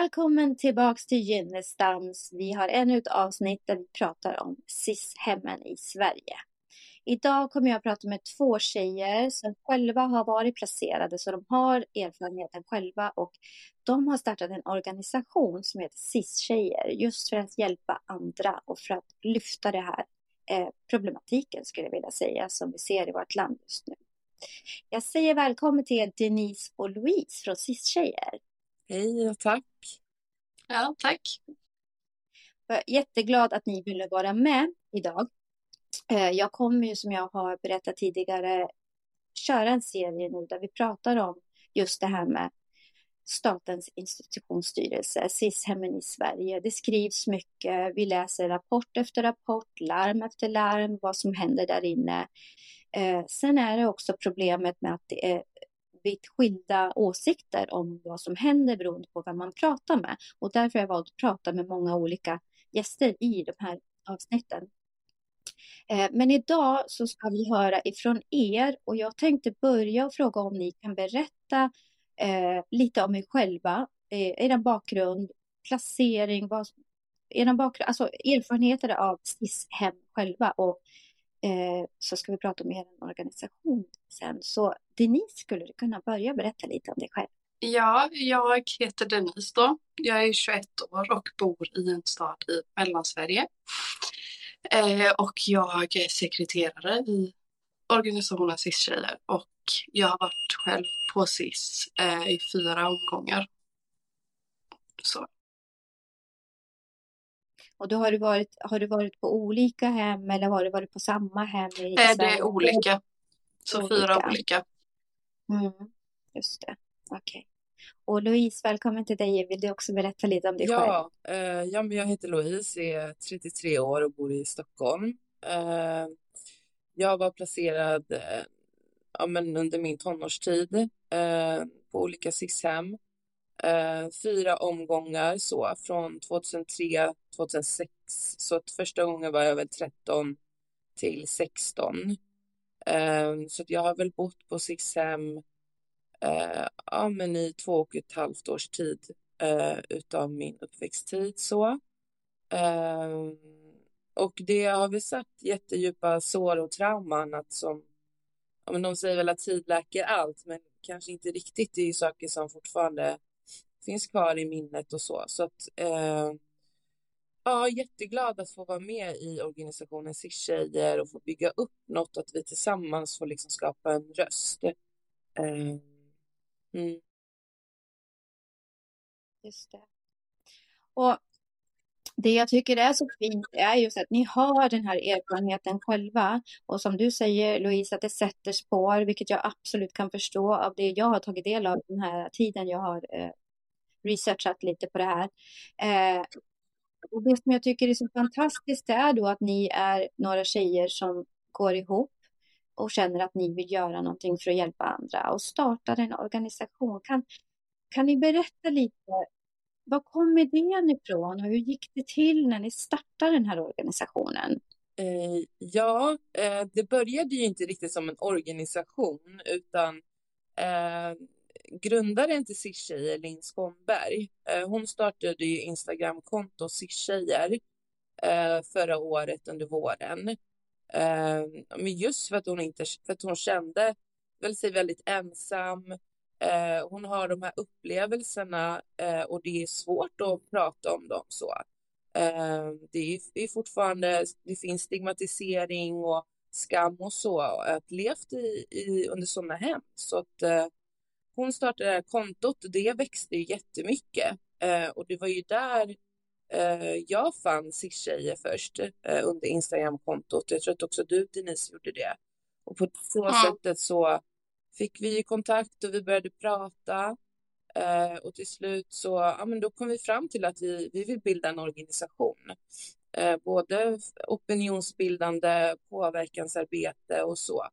Välkommen tillbaks till Gynnestams. Vi har ännu ett avsnitt där vi pratar om SIS-hemmen i Sverige. Idag kommer jag att prata med två tjejer som själva har varit placerade, så de har erfarenheten själva och de har startat en organisation som heter SIS-tjejer just för att hjälpa andra och för att lyfta det här eh, problematiken skulle jag vilja säga som vi ser i vårt land just nu. Jag säger välkommen till Denise och Louise från SIS-tjejer. Hej och tack. Ja, tack. Jag är jätteglad att ni ville vara med idag. Eh, jag kommer ju som jag har berättat tidigare köra en serie nu där vi pratar om just det här med Statens institutionsstyrelse, SIS-hemmen i Sverige. Det skrivs mycket, vi läser rapport efter rapport, larm efter larm, vad som händer där inne. Eh, sen är det också problemet med att det är vitt skilda åsikter om vad som händer beroende på vem man pratar med. Och därför har jag valt att prata med många olika gäster i de här avsnitten. Eh, men idag så ska vi höra ifrån er och jag tänkte börja och fråga om ni kan berätta eh, lite om er själva, eh, er bakgrund, placering, vad, er bakgrund, alltså erfarenheter av SIS-hem själva och eh, så ska vi prata om er organisation sen. Så Denise, skulle du kunna börja berätta lite om dig själv? Ja, jag heter Denise då. Jag är 21 år och bor i en stad i Mellansverige. Eh, och jag är sekreterare i organisationen SIS-tjejer och jag har varit själv på SIS eh, i fyra omgångar. Så. Och då har du varit, har du varit på olika hem eller har du varit på samma hem? I eh, det är olika. Så olika. fyra olika. Mm, just det, okej. Okay. Och Louise, välkommen till dig. Vill du också berätta lite om dig ja, själv? Eh, ja, men jag heter Louise, är 33 år och bor i Stockholm. Eh, jag var placerad eh, ja, men under min tonårstid eh, på olika SIS-hem. Eh, fyra omgångar så från 2003, 2006. Så att första gången var jag väl 13 till 16. Eh, så att jag har väl bott på Sixhem eh, ja, men i två och ett halvt års tid eh, utav min uppväxttid. Så. Eh, och det har väl satt jättedjupa sår och trauman att som, ja, men de säger väl att tid läker allt, men kanske inte riktigt. Det är ju saker som fortfarande finns kvar i minnet och så. Så att eh, ja, jätteglad att få vara med i organisationen SIS-tjejer och få bygga upp något, att vi tillsammans får liksom skapa en röst. Eh, Mm. Just det. Och det jag tycker är så fint är just att ni har den här erfarenheten själva. Och som du säger Louise, att det sätter spår, vilket jag absolut kan förstå av det jag har tagit del av den här tiden jag har eh, researchat lite på det här. Eh, och det som jag tycker är så fantastiskt är då att ni är några tjejer som går ihop och känner att ni vill göra någonting för att hjälpa andra och startar en organisation. Kan, kan ni berätta lite, var kommer det ifrån och hur gick det till när ni startade den här organisationen? Eh, ja, eh, det började ju inte riktigt som en organisation utan eh, grundaren till Sish-tjejer, Linn Skånberg, eh, hon startade ju Instagramkonto SIS-tjejer eh, förra året under våren eh, men just för att hon inte, för att hon kände väl sig väldigt ensam. Hon har de här upplevelserna och det är svårt att prata om dem så. Det är, är fortfarande, det finns stigmatisering och skam och så, att levt i, i under sådana hem. Så att eh, hon startade det här kontot och det växte ju jättemycket. Eh, och det var ju där Eh, jag fann SIS-tjejer först eh, under Instagram-kontot. Jag tror att också du Denise gjorde det. Och på så ja. sättet så fick vi kontakt och vi började prata. Eh, och till slut så ja, men då kom vi fram till att vi, vi vill bilda en organisation. både opinionsbildande, påverkansarbete och så.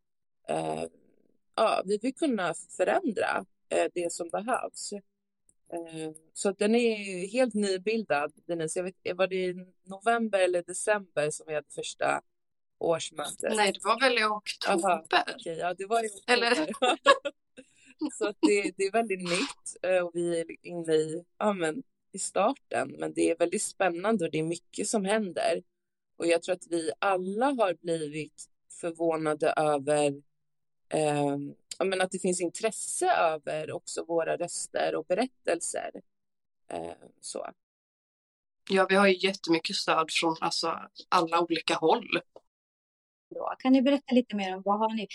Ja, vi vill kunna förändra det som behövs. Eh, så den är helt nybildad, Denise. Jag vet, var det i november eller december som vi hade första årsmötet? Nej, det var väl i oktober? Aha, okay, ja, det var i oktober. Eller? så det, det är väldigt nytt eh, och vi är inne i ja, men, i starten, men det är väldigt spännande och det är mycket som händer. Och jag tror att vi alla har blivit förvånade över eh, men att det finns intresse över också våra röster och berättelser. Eh, så. Ja, vi har ju jättemycket stöd från alltså, alla olika håll. Då. Kan ni berätta lite mer om vad har ni,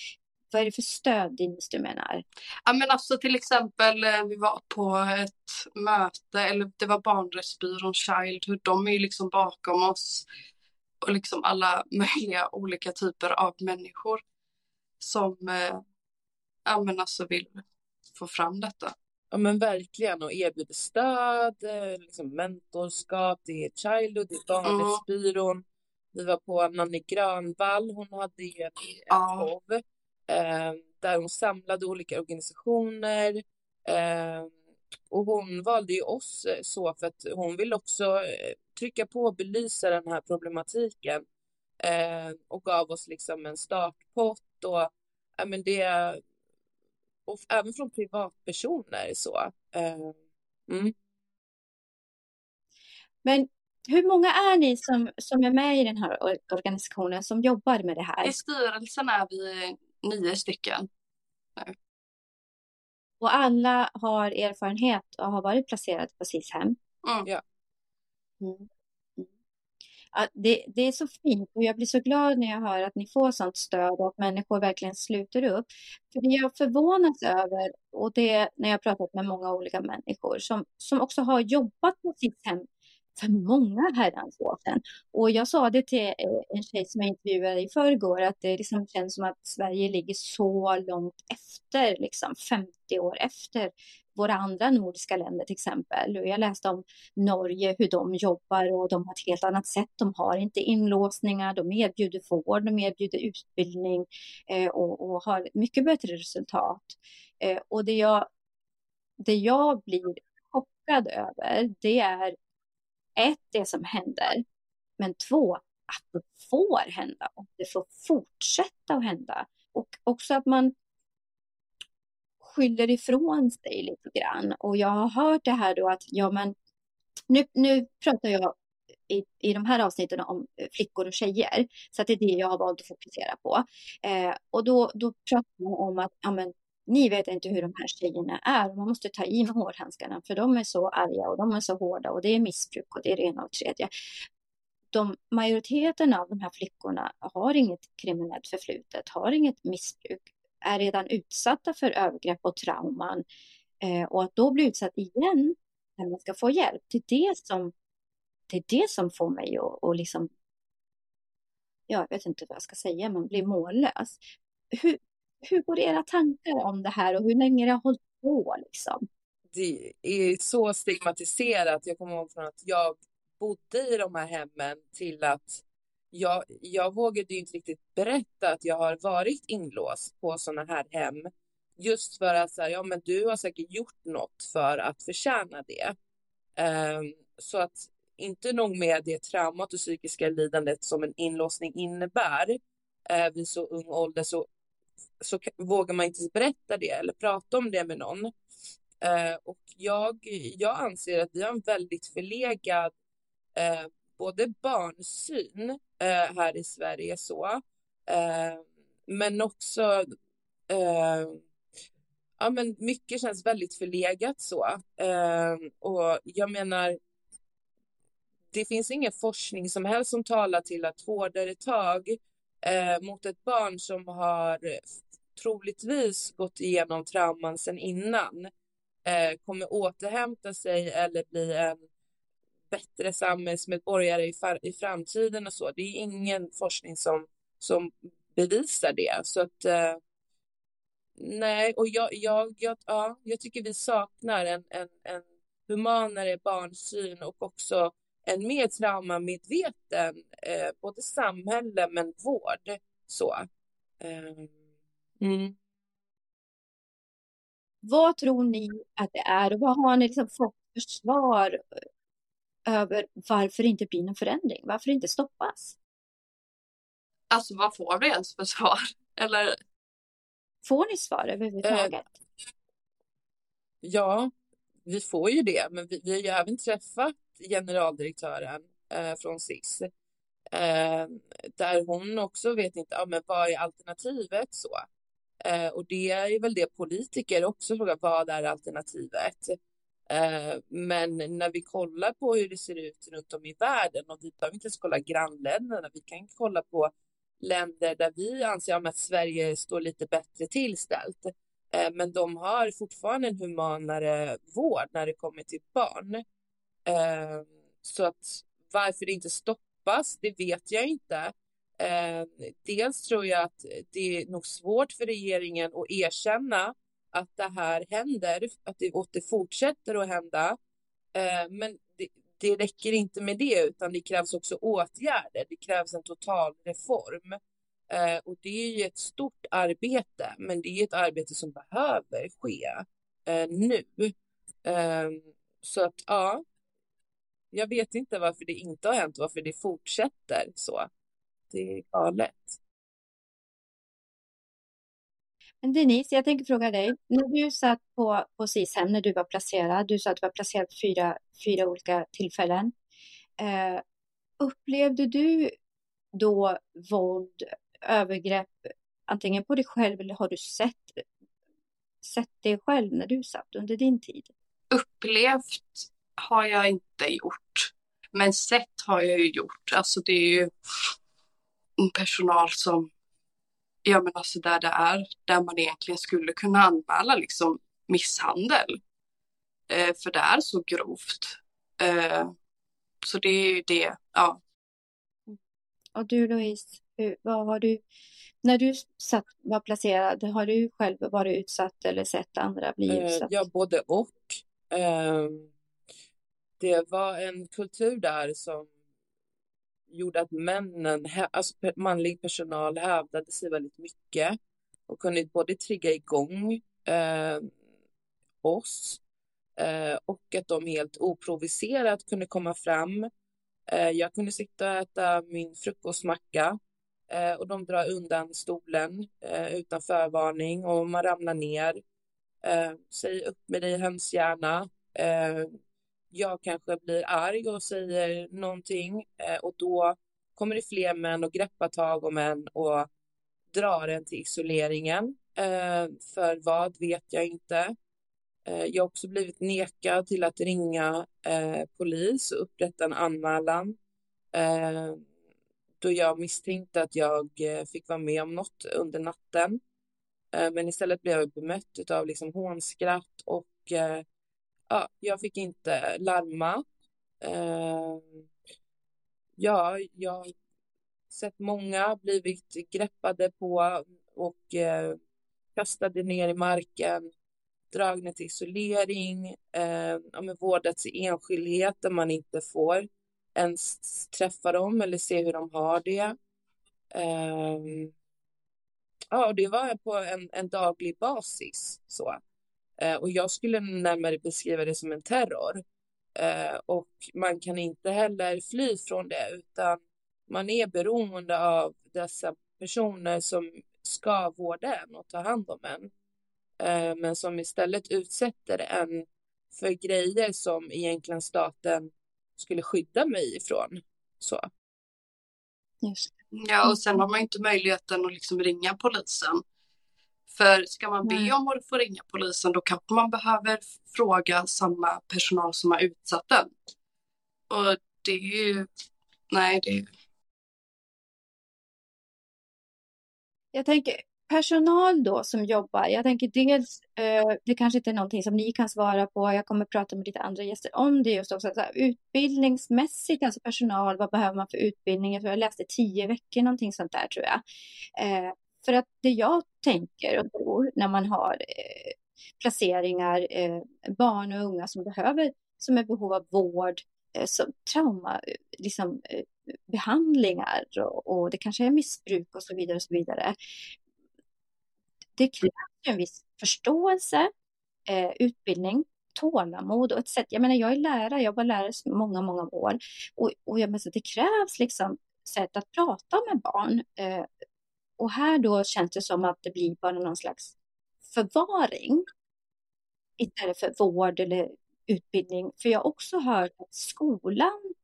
vad är det för stöddienst du menar? Ja, men alltså till exempel, eh, vi var på ett möte, eller det var Barnrättsbyrån Childhood, de är ju liksom bakom oss och liksom alla möjliga olika typer av människor som eh, ja, men alltså vill få fram detta. Ja men verkligen och erbjuder stöd, eh, liksom mentorskap, det är Childhood, det är Barnrättsbyrån. Mm. Vi var på Nanny Grönvall, hon hade ju en ja. POV eh, där hon samlade olika organisationer. Eh, och hon valde ju oss eh, så för att hon vill också eh, trycka på och belysa den här problematiken eh, och gav oss liksom en startpott och ja, men det och även från privatpersoner så. Mm. Men hur många är ni som, som är med i den här organisationen som jobbar med det här? I styrelsen är vi nio stycken nu. Och alla har erfarenhet och har varit placerade på SIS-hem? Mm. Ja. Mm. Det, det är så fint och jag blir så glad när jag hör att ni får sånt stöd och att människor verkligen sluter upp. För det jag förvånas över, och det är när jag pratat med många olika människor som, som också har jobbat på sitt hem för många herrans år sedan. Och jag sa det till eh, en tjej som jag intervjuade i förrgår, att det liksom känns som att Sverige ligger så långt efter, liksom 50 år efter våra andra nordiska länder till exempel. Jag läste om Norge, hur de jobbar och de har ett helt annat sätt. De har inte inlåsningar, de erbjuder vård, de erbjuder utbildning eh, och, och, har mycket bättre resultat. Eh, och det jag, det jag blir chockad över, det är ett, det som händer, men två, att det får hända och det får fortsätta att hända. Och också att man skyller ifrån sig lite grann. Och jag har hört det här då att, ja men, nu, nu pratar jag i, i de här avsnitten om flickor och tjejer, så att det är det jag har valt att fokusera på. Eh, och då, då pratar man om att, ja men, ni vet inte hur de här tjejerna är. Man måste ta i med hårdhandskarna för de är så arga och de är så hårda och det är missbruk och det är det ena och tredje. De, majoriteten av de här flickorna har inget kriminellt förflutet, har inget missbruk, är redan utsatta för övergrepp och trauman. Eh, och att då bli utsatt igen när man ska få hjälp, det är det som, det, är det som får mig att och liksom, jag vet inte vad jag ska säga, men bli mållös. Hur, hur går era tankar om det här och hur länge det har hållit på? Liksom? Det är så stigmatiserat. Jag kommer ihåg från att jag bodde i de här hemmen till att jag, jag vågade ju inte riktigt berätta att jag har varit inlåst på sådana här hem. Just för att säga, ja men du har säkert gjort något för att förtjäna det. Um, så att inte nog med det traumat och psykiska lidandet som en inlåsning innebär uh, vid så ung ålder så så vågar man inte berätta det eller prata om det med någon. Eh, och jag, jag anser att vi har en väldigt förlegad eh, både barnsyn eh, här i Sverige så, eh, men också eh, ja, men mycket känns väldigt förlegat så. Eh, och jag menar, det finns ingen forskning som helst som talar till att hårdare tag eh, mot ett barn som har eh, troligtvis gått igenom trauman sen innan eh, kommer återhämta sig eller bli en bättre samhällsmedborgare i, i framtiden och så. Det är ingen forskning som, som bevisar det. Så att eh, nej, och jag, jag, jag, ja, jag tycker vi saknar en, en, en humanare barnsyn och också en mer traumamedveten eh, både samhälle men vård. Så. Um, mm. Vad tror ni att det är och vad har ni liksom fått för svar över varför det inte blir någon förändring? Varför det inte stoppas? Alltså vad får vi ens för svar? Eller? Får ni svar överhuvudtaget? Eh, ja, vi får ju det, men vi, vi har ju även träffat generaldirektören eh, från SIS. Eh, där hon också vet inte, ja men vad är alternativet så? Eh, och det är väl det politiker också frågar, vad är alternativet? Eh, men när vi kollar på hur det ser ut runt om i världen och vi behöver inte ens kolla grannländerna, vi kan kolla på länder där vi anser att Sverige står lite bättre tillställt. Eh, men de har fortfarande en humanare vård när det kommer till barn. Eh, så att varför det inte stoppas, det vet jag inte. Eh, dels tror jag att det är nog svårt för regeringen att erkänna att det här händer, att det, och det fortsätter att hända. Ehm, men det, det räcker inte med det, utan det krävs också åtgärder. Det krävs en total reform. Eh, och det är ju ett stort arbete, men det är ett arbete som behöver ske eh, nu. Eh, så att ja, jag vet inte varför det inte har hänt, varför det fortsätter så. Det är galet. Men Denise, jag tänker fråga dig. När du satt på, på SIS-hem, när du var placerad, du sa att du var placerad fyra, fyra olika tillfällen. Eh, upplevde du då våld övergrepp antingen på dig själv eller har du sett, sett det själv när du satt under din tid? Upplevt har jag inte gjort. Men sett har jag ju gjort. Alltså det är ju personal som, ja men alltså där det är, där man egentligen skulle kunna anmäla liksom misshandel. Eh, för det är så grovt. Eh, så det är ju det, ja. Och du Louise? Hur, vad har du, när du satt, var placerad, har du själv varit utsatt eller sett andra bli eh, utsatta? Ja, både och. Det var en kultur där som gjorde att männen, alltså manlig personal hävdade sig väldigt mycket och kunde både trigga igång eh, oss eh, och att de helt oprovocerat kunde komma fram. Eh, jag kunde sitta och äta min frukostmacka Eh, och de drar undan stolen eh, utan förvarning och man ramlar ner. Eh, säg upp med dig hemskt gärna. Eh, jag kanske blir arg och säger någonting eh, och då kommer det fler män och greppar tag om en och drar en till isoleringen. Eh, för vad vet jag inte. Eh, jag har också blivit nekad till att ringa polis och upprätta en anmälan då jag misstänkte att jag fick vara med om något under natten. Men istället blev jag bemött av liksom hånskratt och eh, ja, jag fick inte larma. Eh, ja, jag har sett många blivit greppade på och eh, kastade ner i marken, dragna till isolering, eh, vårdats i enskildhet där man inte får ens träffa dem eller se hur de har det. Eh, ja, det var på en, en daglig basis. Så. Uh, och jag skulle närmare beskriva det som en terror. Uh, och man kan inte heller fly från det, utan man är beroende av dessa personer som ska vårda en och ta hand om en. Uh, men som istället utsätter en för grejer som egentligen staten skulle skydda mig ifrån. Så. Just. Ja, och sen har man inte möjligheten att liksom ringa polisen. För ska man be om att få ringa polisen då kanske man behöver fråga samma personal som har utsatt den. Och det är ju, nej det är... Jag tänker, personal då som jobbar, jag tänker dels, eh, det kanske inte är någonting som ni kan svara på, jag kommer prata med lite andra gäster om det just också, så här, utbildningsmässigt, alltså personal, vad behöver man för utbildning? Jag tror jag läste tio veckor, någonting sånt där tror jag. För att det jag tänker och tror när man har eh, placeringar, eh, barn och unga som behöver, som är i behov av vård, eh, som trauma, eh, liksom, eh, behandlingar och, och, det kanske är missbruk och så vidare och så vidare det krävs en viss förståelse, eh, utbildning, tålamod och ett sätt. Jag menar, jag är lärare, jag var lärare i många, många år och, och jag menar, det krävs liksom sätt att prata med barn. Eh, och här då känns det som att det blir bara någon slags förvaring istället för vård eller utbildning. För jag har också hört att skolan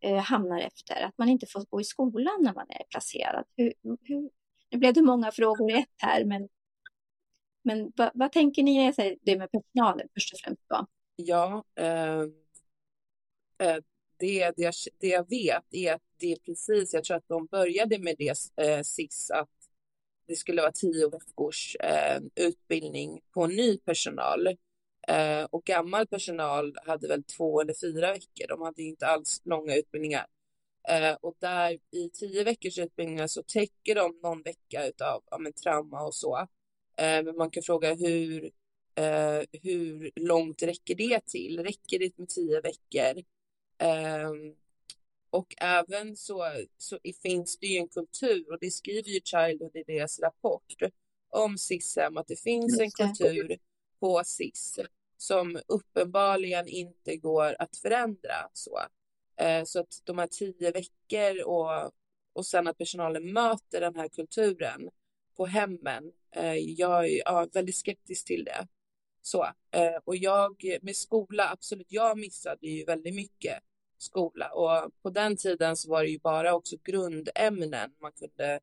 eh, hamnar efter, att man inte får gå i skolan när man är placerad. Hur, hur, nu blev det många frågor i ett här, men, men vad, vad tänker ni när jag säger det med personalen först och främst? Då? Ja, eh, eh, det, det, jag, det jag vet är att det är precis, jag tror att de började med det eh, sist, att det skulle vara tio veckors eh, utbildning på ny personal. Eh, och gammal personal hade väl två eller fyra veckor. De hade inte alls långa utbildningar. Eh, och där i tio veckors utbildningar så täcker de någon vecka utav ja, men, trauma och så. Eh, men man kan fråga hur, eh, hur långt räcker det till? Räcker det med tio veckor? Ehm, och även så, så finns det ju en kultur och det skriver ju Childhood i deras rapport om SISM att det finns en kultur på SIS som uppenbarligen inte går att förändra så. Eh, så att de här tio veckor och, och sen att personalen möter den här kulturen på hemmen. Eh, jag är ja, väldigt skeptisk till det. Så, eh, och jag med skola, absolut, jag missade ju väldigt mycket skola och på den tiden så var det ju bara också grundämnen man kunde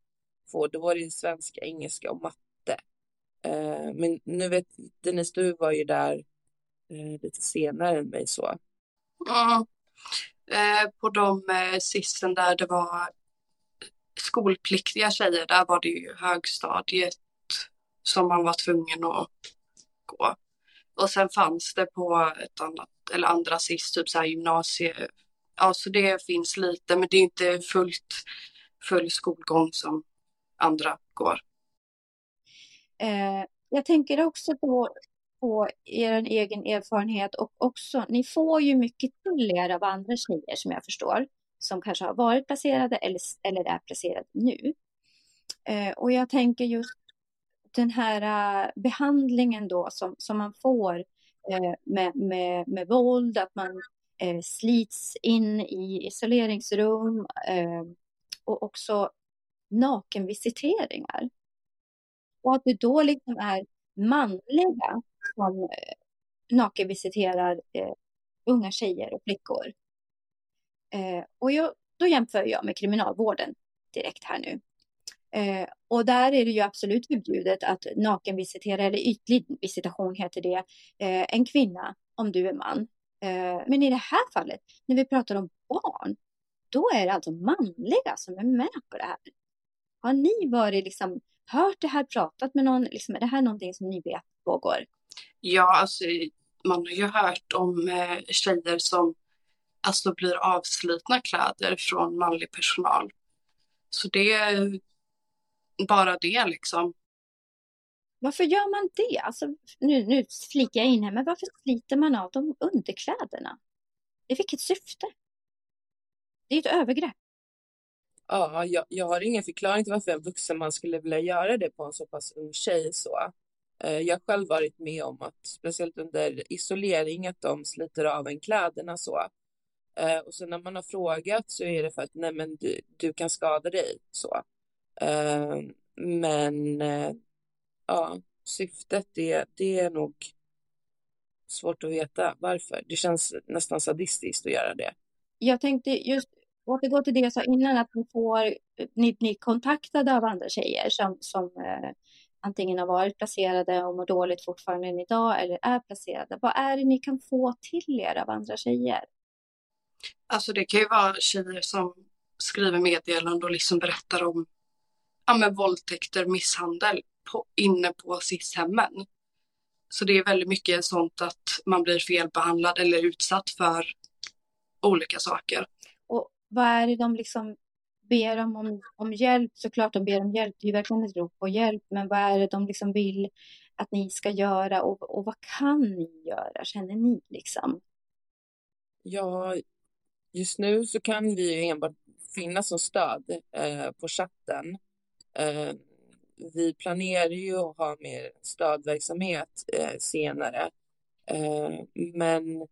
få. Då var det svenska, engelska och matte. Eh, men nu vet Denise, du var ju där eh, lite senare än mig så. Ja, eh, på de eh, sisten där det var skolpliktiga tjejer, där var det ju högstadiet som man var tvungen att gå. Och sen fanns det på ett annat, eller andra sist, typ så här gymnasie, ja, så det finns lite, men det är inte fullt full skolgång som andra går. Eh, jag tänker också på, på er egen erfarenhet och också, ni får ju mycket till er av andra tjejer som jag förstår, som kanske har varit placerade eller, eller är placerade nu. Eh, och jag tänker just den här uh, behandlingen då som, som man får uh, med, med, med våld, att man eh, slits in i isoleringsrum eh, och också nakenvisiteringar. Och att det då liksom är manliga som eh, nakenvisiterar eh, unga tjejer och flickor. Eh, och jag, då jämför jag med kriminalvården direkt här nu. Eh, och där är det ju absolut förbjudet att nakenvisitera, eller ytlig visitation heter det, eh, en kvinna om du är man. Eh, men i det här fallet, när vi pratar om barn, då är det alltså manliga som är med på det här. Har ni varit liksom, hört det här, pratat med någon? Liksom, är det här någonting som ni vet pågår? Ja, alltså, man har ju hört om eh, tjejer som alltså, blir avslitna kläder från manlig personal. Så det är bara det liksom. Varför gör man det? Alltså, nu, nu flikar jag in här, men varför sliter man av de underkläderna? I vilket syfte? Det är ett övergrepp. Ja, jag, jag har ingen förklaring till varför en vuxen man skulle vilja göra det på en så pass ung tjej. Så. Eh, jag har själv varit med om att, speciellt under isolering, att de sliter av en kläderna så. Eh, och sen när man har frågat så är det för att nej men du, du kan skada dig så. Eh, men ja, syftet, det, det är nog svårt att veta varför. Det känns nästan sadistiskt att göra det. Jag tänkte just återgå till det jag sa innan, att ni får ni, ni kontaktade av andra tjejer som, som eh, antingen har varit placerade och mår dåligt fortfarande än idag eller är placerade. Vad är det ni kan få till er av andra tjejer? Alltså det kan ju vara tjejer som skriver meddelanden och liksom berättar om ja, men våldtäkter, misshandel på, inne på SIS-hemmen. Så det är väldigt mycket sånt att man blir felbehandlad eller utsatt för olika saker. Och vad är det de liksom ber om, om, om hjälp? Såklart de ber om hjälp, det är ju verkligen ett rop på hjälp, men vad är det de liksom vill att ni ska göra och, och vad kan ni göra, känner ni liksom? Ja, just nu så kan vi enbart finnas som stöd eh, på chatten. Eh, vi planerar ju att ha mer stödverksamhet eh, senare. Eh, men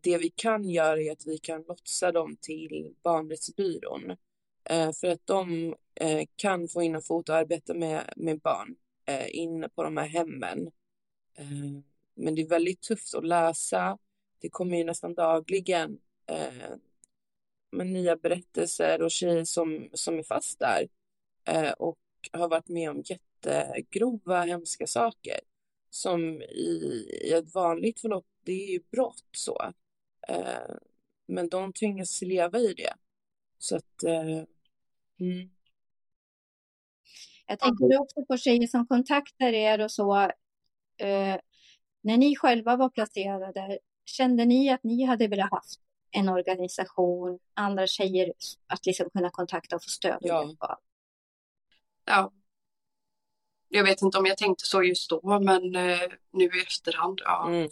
det vi kan göra är att vi kan lotsa dem till barnrättsbyrån eh, för att de eh, kan få in en fot och arbeta med, med barn eh, inne på de här hemmen. Eh, men det är väldigt tufft att läsa det kommer ju nästan dagligen eh, med nya berättelser och tjejer som, som är fast där eh, och har varit med om jättegrova, hemska saker som i, i ett vanligt förlopp, det är ju brott så. Eh, men de tvingas leva i det. Så att, eh, mm. Jag tänker också på tjejer som kontaktar er och så. Eh, när ni själva var placerade, kände ni att ni hade velat haft en organisation, andra tjejer att liksom kunna kontakta och få stöd? Ja. Ja. Jag vet inte om jag tänkte så just då, men eh, nu i efterhand, ja. Mm.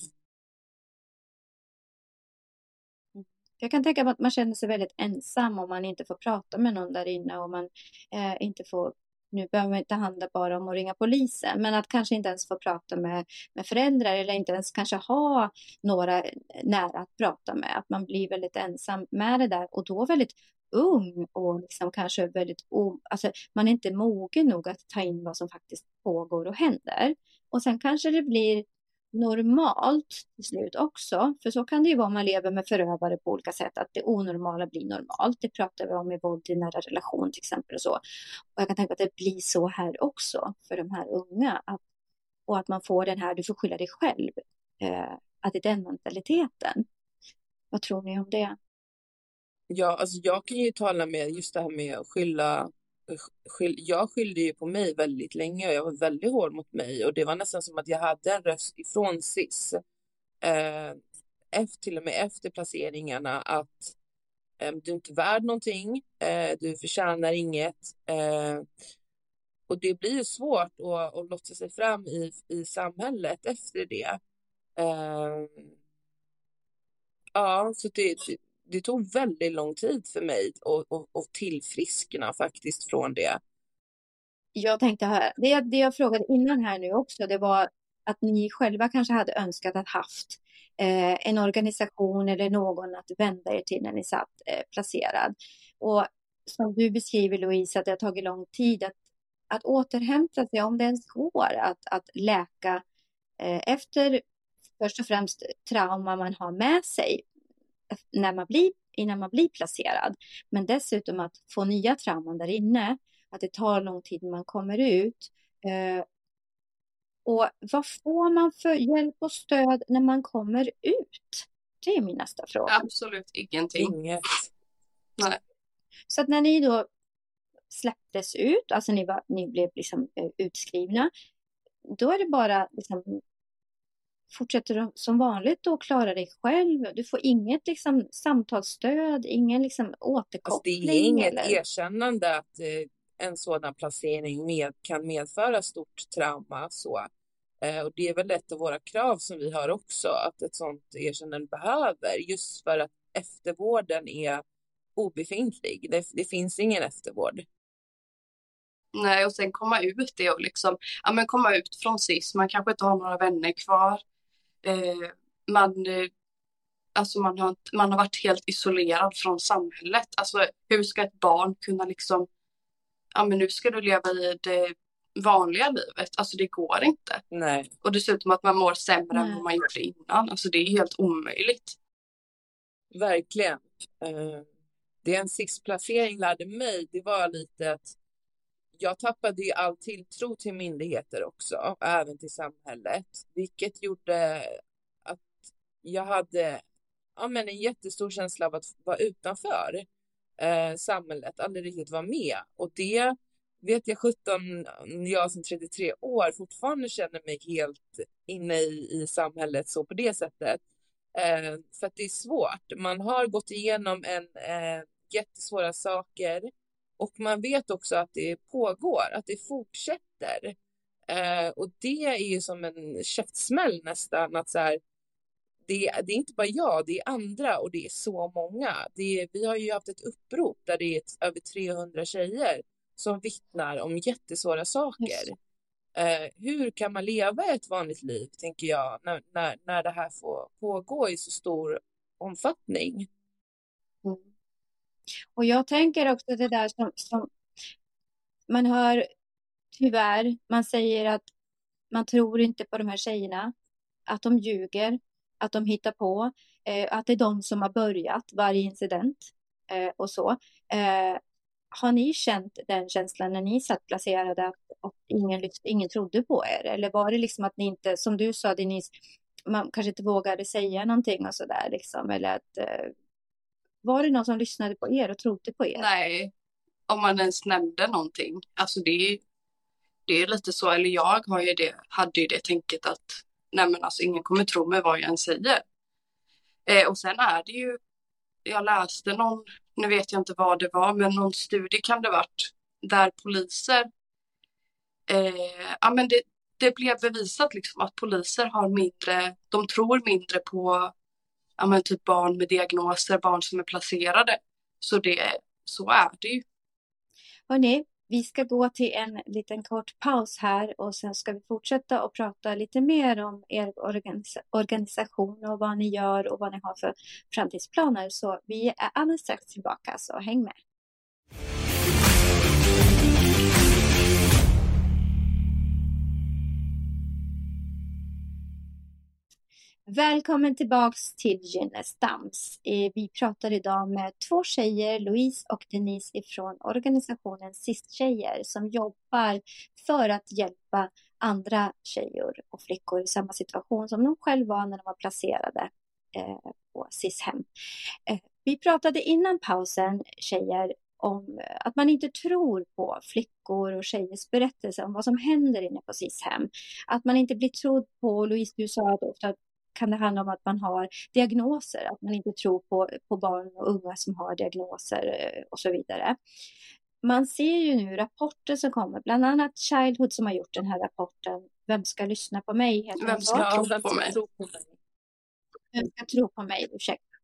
Jag kan tänka mig att man känner sig väldigt ensam om man inte får prata med någon där inne och man eh, inte får nu behöver det inte handla bara om att ringa polisen, men att kanske inte ens få prata med, med föräldrar eller inte ens kanske ha några nära att prata med. Att man blir väldigt ensam med det där och då väldigt ung och liksom kanske väldigt, o, alltså man är inte mogen nog att ta in vad som faktiskt pågår och händer. Och sen kanske det blir normalt till slut också. För så kan det ju vara om man lever med förövare på olika sätt, att det onormala blir normalt. Det pratar vi om i våld i nära relation till exempel och så. Och jag kan tänka att det blir så här också för de här unga. Att, och att man får den här, du får skylla dig själv. Eh, att det är den mentaliteten. Vad tror ni om det? Ja, alltså jag kan ju tala med just det här med att skylla eh, skyll, jag skyllde ju på mig väldigt länge och jag var väldigt hård mot mig och det var nästan som att jag hade en röst ifrån SIS. Eh, efter, till och med efter placeringarna att eh, du är inte värd någonting, eh, du förtjänar inget. Eh, och det blir ju svårt att, att lotsa sig fram i, i samhället efter det. Eh, ja, så det, det tog väldigt lång tid för mig att, tillfriskna faktiskt från det. Jag tänkte här, det, det jag frågade innan här nu också, det var att ni själva kanske hade önskat att haft eh, en organisation eller någon att vända er till när ni satt eh, placerad. Och som du beskriver Louise, att det har tagit lång tid att, att återhämta sig, om det ens går att, att läka eh, efter först och främst trauma man har med sig när man blir, innan man blir placerad. Men dessutom att få nya trauman där inne, att det tar lång tid när man kommer ut. Eh, och vad får man för hjälp och stöd när man kommer ut? Det är min nästa fråga. Absolut ingenting. Inget. Nej. Så att när ni då släpptes ut, alltså ni, var, ni blev liksom eh, utskrivna, då är det bara liksom fortsätter du som vanligt och klara dig själv. Du får inget liksom, samtalsstöd, ingen liksom, återkoppling. Alltså det är inget eller? erkännande att eh, en sådan placering med, kan medföra stort trauma. Så. Eh, och det är väl ett av våra krav som vi har också, att ett sådant erkännande behöver, just för att eftervården är obefintlig. Det, det finns ingen eftervård. Nej, och sen komma ut det och liksom, ja men komma ut från SIS, man kanske inte har några vänner kvar. Eh, man, eh, alltså man, har, man har varit helt isolerad från samhället. Alltså hur ska ett barn kunna liksom, ja men nu ska du leva i det vanliga livet. Alltså det går inte. Nej. Och dessutom att man mår sämre Nej. än vad man gjorde innan. Alltså det är helt omöjligt. Verkligen. Uh, det en sixplacering lärde mig, det var lite att jag tappade ju all tilltro till myndigheter också, även till samhället, vilket gjorde att jag hade ja, men en jättestor känsla av att vara utanför eh, samhället, aldrig riktigt vara med. Och det vet jag 17, jag som 33 år fortfarande känner mig helt inne i, i samhället så på det sättet. Eh, för att det är svårt. Man har gått igenom en eh, jättesvåra saker och man vet också att det pågår, att det fortsätter. Eh, och det är ju som en käftsmäll nästan, att så här, det, det, är inte bara jag, det är andra och det är så många. Är, vi har ju haft ett upprop där det är ett, över 300 tjejer som vittnar om jättesvåra saker. Eh, hur kan man leva ett vanligt liv, tänker jag, när, när, när det här får pågå i så stor omfattning? Och jag tänker också det där som, som man hör tyvärr, man säger att man tror inte på de här tjejerna, att de ljuger, att de hittar på. eh, att det är de som har börjat varje incident eh, och så. Eh, har ni känt den känslan när ni satt placerade att, ingen, ingen trodde på er? Eller var det liksom att ni inte, som du sa Denise, man kanske inte vågade säga någonting och sådär liksom? Eller att, eh, var det någon som lyssnade på er och trodde på er? Nej, om man ens nämnde någonting. Alltså det är, det är lite så, eller jag har ju det, hade ju det tänket att nej men alltså ingen kommer tro mig vad jag än säger. Eh, och sen är det ju, jag läste någon, nu vet jag inte vad det var, men någon studie kan det varit, där poliser, eh, ja men det, det blev bevisat liksom att poliser har mindre, de tror mindre på ja men typ barn med diagnoser, barn som är placerade. Så det, så är det ju. Hörrni, vi ska gå till en liten kort paus här och sen ska vi fortsätta och prata lite mer om er organisa organisation och vad ni gör och vad ni har för framtidsplaner. Så vi är alldeles strax tillbaka, så häng med. Välkommen tillbaks till Gynnestams. Eh, vi pratar idag med två tjejer, Louise och Denise ifrån organisationen SIS-tjejer som jobbar för att hjälpa andra tjejer och flickor i samma situation som de själva var när de var placerade eh, på SIS-hem. Eh, vi pratade innan pausen, tjejer, om att man inte tror på flickor och tjejers berättelser om vad som händer inne på SIS-hem. Att man inte blir trodd på, Louise du sa att ofta kan det handla om att man har diagnoser, att man inte tror på, på barn och unga som har diagnoser eh, och så vidare. Man ser ju nu rapporter som kommer, bland annat Childhood som har gjort den här rapporten Vem ska lyssna på mig? Vem ska tro på mig? Vem ska tro på mig? Ursäkta.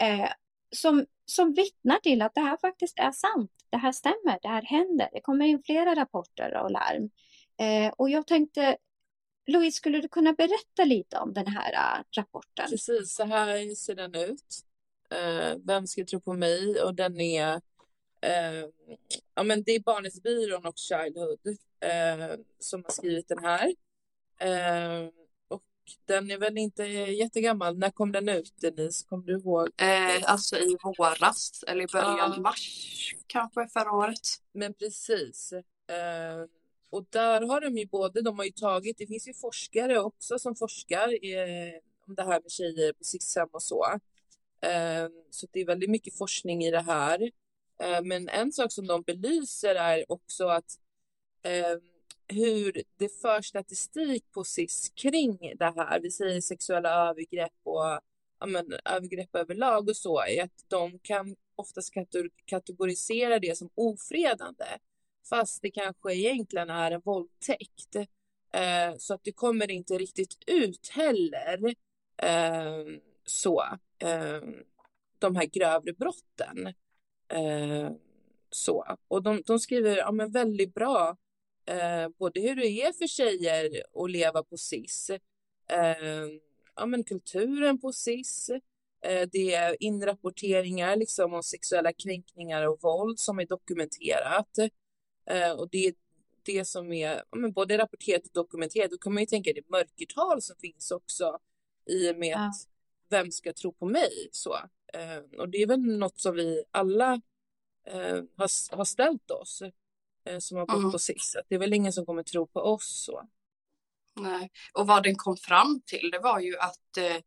Eh, som, som vittnar till att det här faktiskt är sant. Det här stämmer, det här händer. Det kommer in flera rapporter och larm. Eh, och jag tänkte Louise, skulle du kunna berätta lite om den här uh, rapporten? Precis, så här ser den ut. Uh, vem ska tro på mig? Och den är, uh, ja men det är Barnets och Childhood som har skrivit den här. och den är väl inte jättegammal. När kom den ut, Denise? Kommer du ihåg? alltså i våras, eller i början av mars kanske förra året. Men precis. Och där har de ju både, de har ju tagit, det finns ju forskare också som forskar eh, om det här med tjejer på SIS-hem och så. Eh, så det är väldigt mycket forskning i det här. Eh, men en sak som de belyser är också att eh, hur det för statistik på SIS kring det här, vi säger sexuella övergrepp och ja, men, övergrepp överlag och så, är att de kan oftast kategorisera det som ofredande fast det kanske egentligen är en våldtäkt. Eh, så att det kommer inte riktigt ut heller. Eh, så. Eh, de här grövre brotten. Eh, så. Och de, de skriver ja, men väldigt bra eh, både hur det är för tjejer att leva på SIS. Eh, ja, men kulturen på SIS. Eh, det är inrapporteringar liksom om sexuella kränkningar och våld som är dokumenterat. Eh, och det är det som är men både rapporterat och dokumenterat. Då kan man ju tänka det mörkertal som finns också i och med ja. att vem ska tro på mig? Så. Eh, och det är väl något som vi alla eh, har, har ställt oss som har gått mm. på SIS. Att det är väl ingen som kommer tro på oss. Så. Nej, och vad den kom fram till det var ju att eh,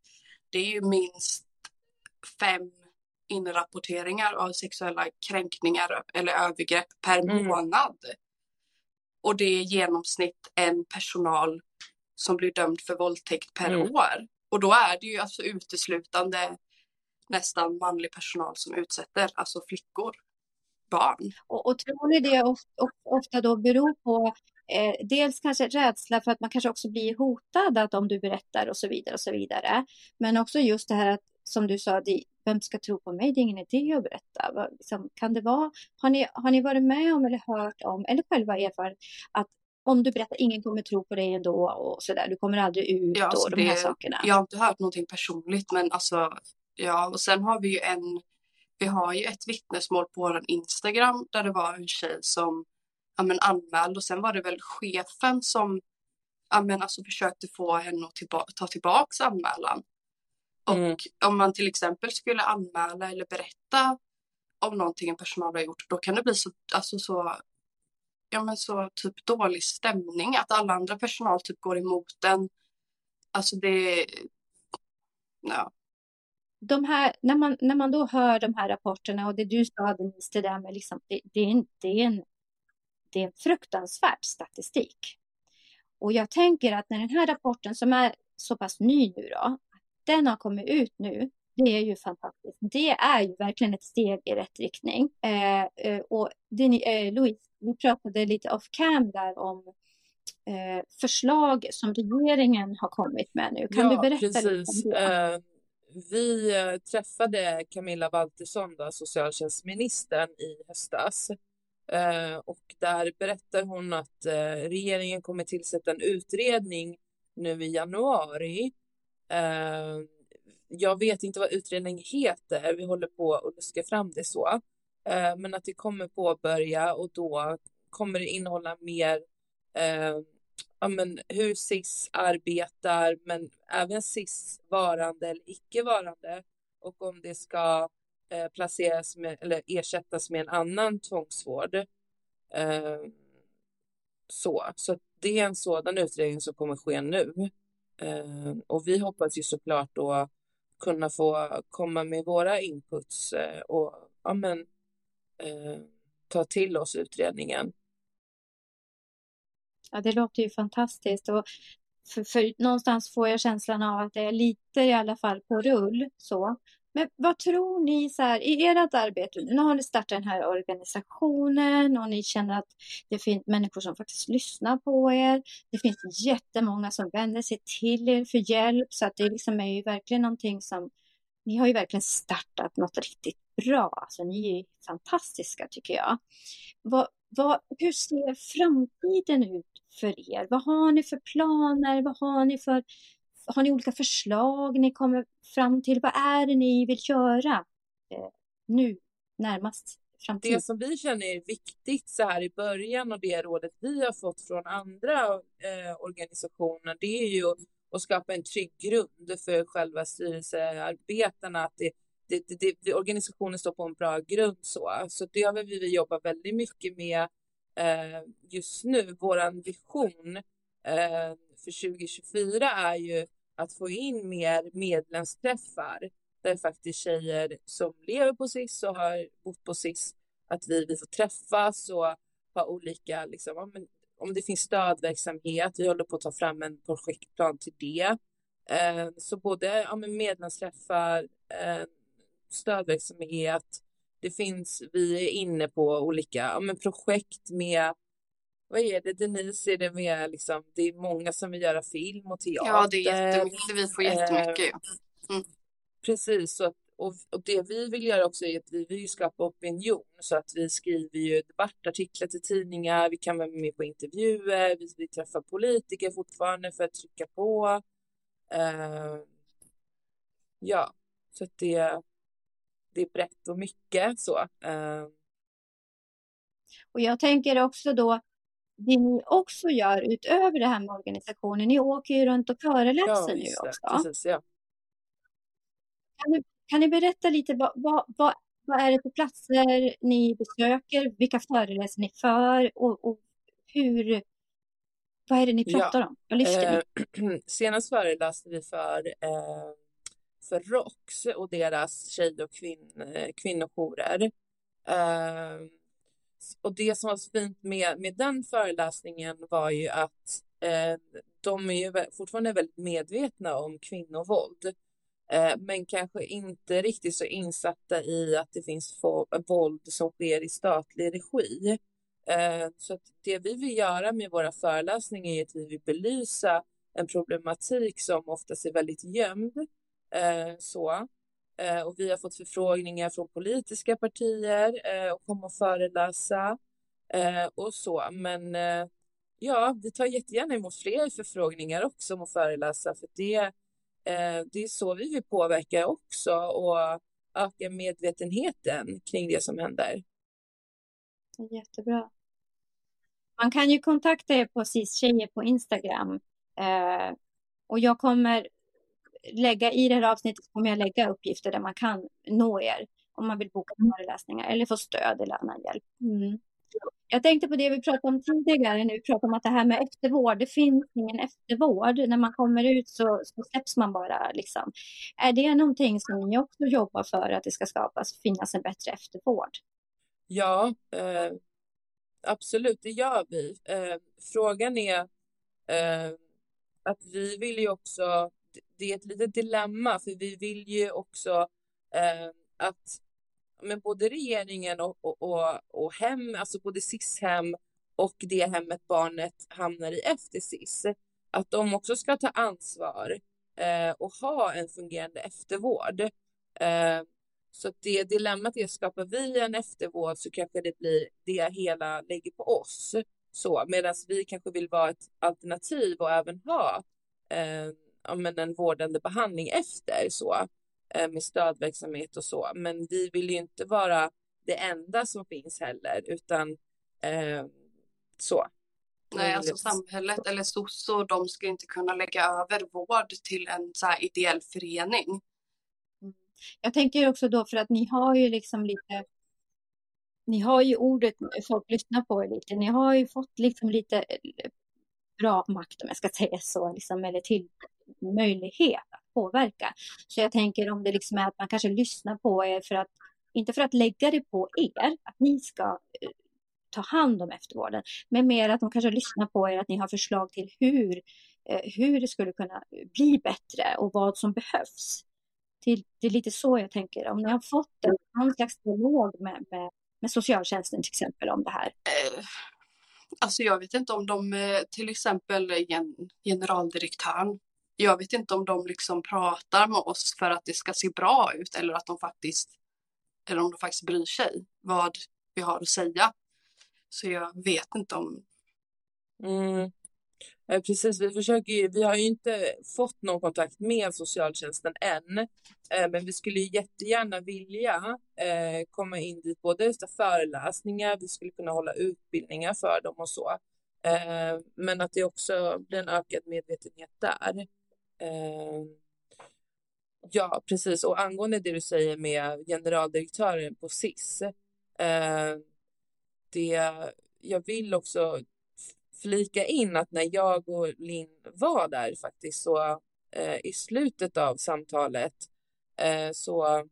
det är ju minst fem inrapporteringar av sexuella kränkningar eller övergrepp per mm. månad. Och det är i genomsnitt en personal som blir dömd för våldtäkt per mm. år. Och då är det ju alltså uteslutande nästan manlig personal som utsätter, alltså flickor, barn. Och, och tror ni det ofta, ofta då beror på eh, dels kanske rädsla för att man kanske också blir hotad att om du berättar och så vidare och så vidare. Men också just det här att som du sa, det, vem ska tro på mig? Det är ingen idé att berätta. Liksom, kan det vara, har, ni, har ni varit med om eller hört om eller själva erfarit att om du berättar, ingen kommer tro på dig ändå och sådär. Du kommer aldrig ut ja, alltså och de här sakerna. Jag har inte hört någonting personligt, men alltså, ja, och sen har vi ju en, vi har ju ett vittnesmål på vår Instagram där det var en tjej som ja, men, anmälde och sen var det väl chefen som ja, men, alltså, försökte få henne att tillba ta tillbaks anmälan. Och Mm. om man till exempel skulle anmäla eller berätta om någonting en personal har gjort, då kan det bli så, alltså så, ja men så typ dålig stämning, att alla andra personal typ går emot den. Alltså det, ja, de här, när, man, när man då hör de här rapporterna och det du sa Denise, det där med liksom, det, det, är en, det, är en, det är en fruktansvärd statistik. Och jag tänker att när den här rapporten som är så pass ny nu då, den har kommit ut nu, det är ju fantastiskt. Det är ju verkligen ett steg i rätt riktning. Eh, eh, och det, eh, Louise, vi pratade lite off cam där om eh, förslag som regeringen har kommit med nu. Kan du berätta lite precis. om det? Eh, vi eh, träffade Camilla Waltersson, då, socialtjänstministern, i höstas. Och där berättar hon att regeringen kommer tillsätta en utredning nu i januari. Eh, jag vet inte vad utredningen heter, vi håller på att luska fram det så. Eh, men att det kommer påbörja och då kommer det innehålla mer eh, ja, men hur SIS arbetar, men även SIS varande eller icke varande och om det ska eh, placeras med eller ersättas med en annan tvångsvård. Eh, så, så det är en sådan utredning som kommer ske nu. Eh, och vi hoppas ju såklart då kunna få komma med våra inputs eh, och ja, men, eh, ta till oss utredningen. Ja, det låter ju fantastiskt. Och för, för någonstans får jag känslan av att det är lite i alla fall på rull. Så. Men vad tror ni så här, i ert arbete? Nu har ni startat den här organisationen och ni känner att det finns människor som faktiskt lyssnar på er. Det finns jättemånga som vänder sig till er för hjälp. Så att det liksom är ju verkligen någonting som ni har ju verkligen startat något riktigt bra. Alltså, ni är ju fantastiska tycker jag. Vad, vad, hur ser framtiden ut för er? Vad har ni för planer? Vad har ni för har ni olika förslag ni kommer fram till? Vad är det ni vill göra eh, nu närmast framtid? Det som vi känner är viktigt så här i början och det rådet vi har fått från andra eh, organisationer, det är ju att skapa en trygg grund för själva styrelsearbetarna, att det, det, det, det, organisationen står på en bra grund så. Så det har vi, vi jobbat väldigt mycket med eh, just nu. Våran vision eh, för 2024 är ju att få in mer medlemsträffar där faktiskt tjejer som lever på SIS och har bott på SIS, att vi, vi får träffas och ha olika, liksom, om, om det finns stödverksamhet, vi håller på att ta fram en projektplan till det. Eh, så både ja, men medlemsträffar, eh, stödverksamhet, det finns, vi är inne på olika ja, men projekt med vad är det Denise, är det med liksom, det är många som vill göra film och teater. ja det är jättemycket, vi får jättemycket. ju. Precis, så att, och, och det vi vill göra också är att vi vill ju skapa opinion så att vi skriver ju debattartiklar till tidningar, vi kan vara med på intervjuer, vi, vi träffar politiker fortfarande för att trycka på. Eh, ja, så att det, det är brett och mycket så. Eh, Och jag tänker också då, det ni också gör utöver det här med organisationen, ni åker ju runt och ja, föreläser nu just det, också. precis, ja. Kan ni, kan ni berätta lite, vad, vad, vad, vad är det för platser ni besöker, vilka föreläser ni för och, och hur, vad är det ni Ja, pratar om? Vad lyfter ni? Eh, senast föreläste vi för, eh, för ROX och deras tjej och kvinn, eh, kvinnojourer. Och det som var så fint med, med den föreläsningen var ju att eh, de är ju fortfarande väldigt medvetna om kvinnovåld. Eh, men kanske inte riktigt så insatta i att det finns våld som sker i statlig regi. Eh, Så att det vi vill göra med våra föreläsningar är att vi vill belysa en problematik som oftast är väldigt gömd. Eh, så. Eh, Och vi har fått förfrågningar från politiska partier eh, och komma och föreläsa eh, och så. Men eh, ja, vi tar jättegärna emot fler förfrågningar också om att föreläsa för det, eh, det är så vi vill påverka också och öka medvetenheten kring det som händer. Jättebra. Man kan ju kontakta er på SIS-tjejer på Instagram. Eh, och jag kommer lägga i det här avsnittet kommer jag lägga uppgifter där man kan nå er om man vill boka föreläsningar eller få stöd eller annan hjälp. Mm. Jag tänkte på det vi pratade om tidigare, nu pratade om att det här med eftervård, det finns ingen eftervård. När man kommer ut så, så släpps man bara. Liksom. Är det någonting som ni också jobbar för att det ska skapas, finnas en bättre eftervård? Ja, eh, absolut, det gör vi. Eh, frågan är eh, att vi vill ju också, det är ett litet dilemma, för vi vill ju också eh, att men både regeringen och, och, och, och hem, alltså både SIS-hem och det hemmet barnet hamnar i efter SIS, att de också ska ta ansvar eh, och ha en fungerande eftervård. Eh, så att det dilemmat är, skapar vi en eftervård så kanske det blir det hela lägger på oss. Så, medan vi kanske vill vara ett alternativ och även ha eh, en vårdande behandling efter. Så. Eh, med stödverksamhet och så. Men vi vill ju inte vara det enda som finns heller, utan eh, så. Nej, alltså samhället eller SOSO, de ska inte kunna lägga över vård till en så här ideell förening. Mm. Jag tänker också då för att ni har ju liksom lite ni har ju ordet, folk lyssnar på er lite, ni har ju fått liksom lite eh, bra makt om jag ska säga så, liksom, eller till möjlighet att påverka. Så jag tänker om det liksom är att man kanske lyssnar på er för att, inte för att lägga det på er, att ni ska eh, ta hand om eftervården, men mer att de kanske lyssnar på er, att ni har förslag till hur, eh, hur det skulle kunna bli bättre och vad som behövs. Det är lite så jag tänker, om ni har fått en, någon slags dialog med, med, med socialtjänsten till exempel om det här. Eh, alltså jag vet inte om de, till exempel generaldirektören jag vet inte om de liksom pratar med oss för att det ska se bra ut eller att de faktiskt eller om de faktiskt bryr sig vad vi har att säga. Så jag vet inte om. Mm. Eh, precis, vi försöker ju, vi har ju inte fått någon kontakt med socialtjänsten än, eh, men vi skulle ju jättegärna vilja eh, komma in dit, både efter föreläsningar, vi skulle kunna hålla utbildningar för dem och så, eh, men att det också blir en ökad medvetenhet där. Eh, ja, precis. Och angående det du säger med generaldirektören på SIS. Eh, det, jag vill också flika in att när jag och Linn var där faktiskt så eh, i slutet av samtalet eh, så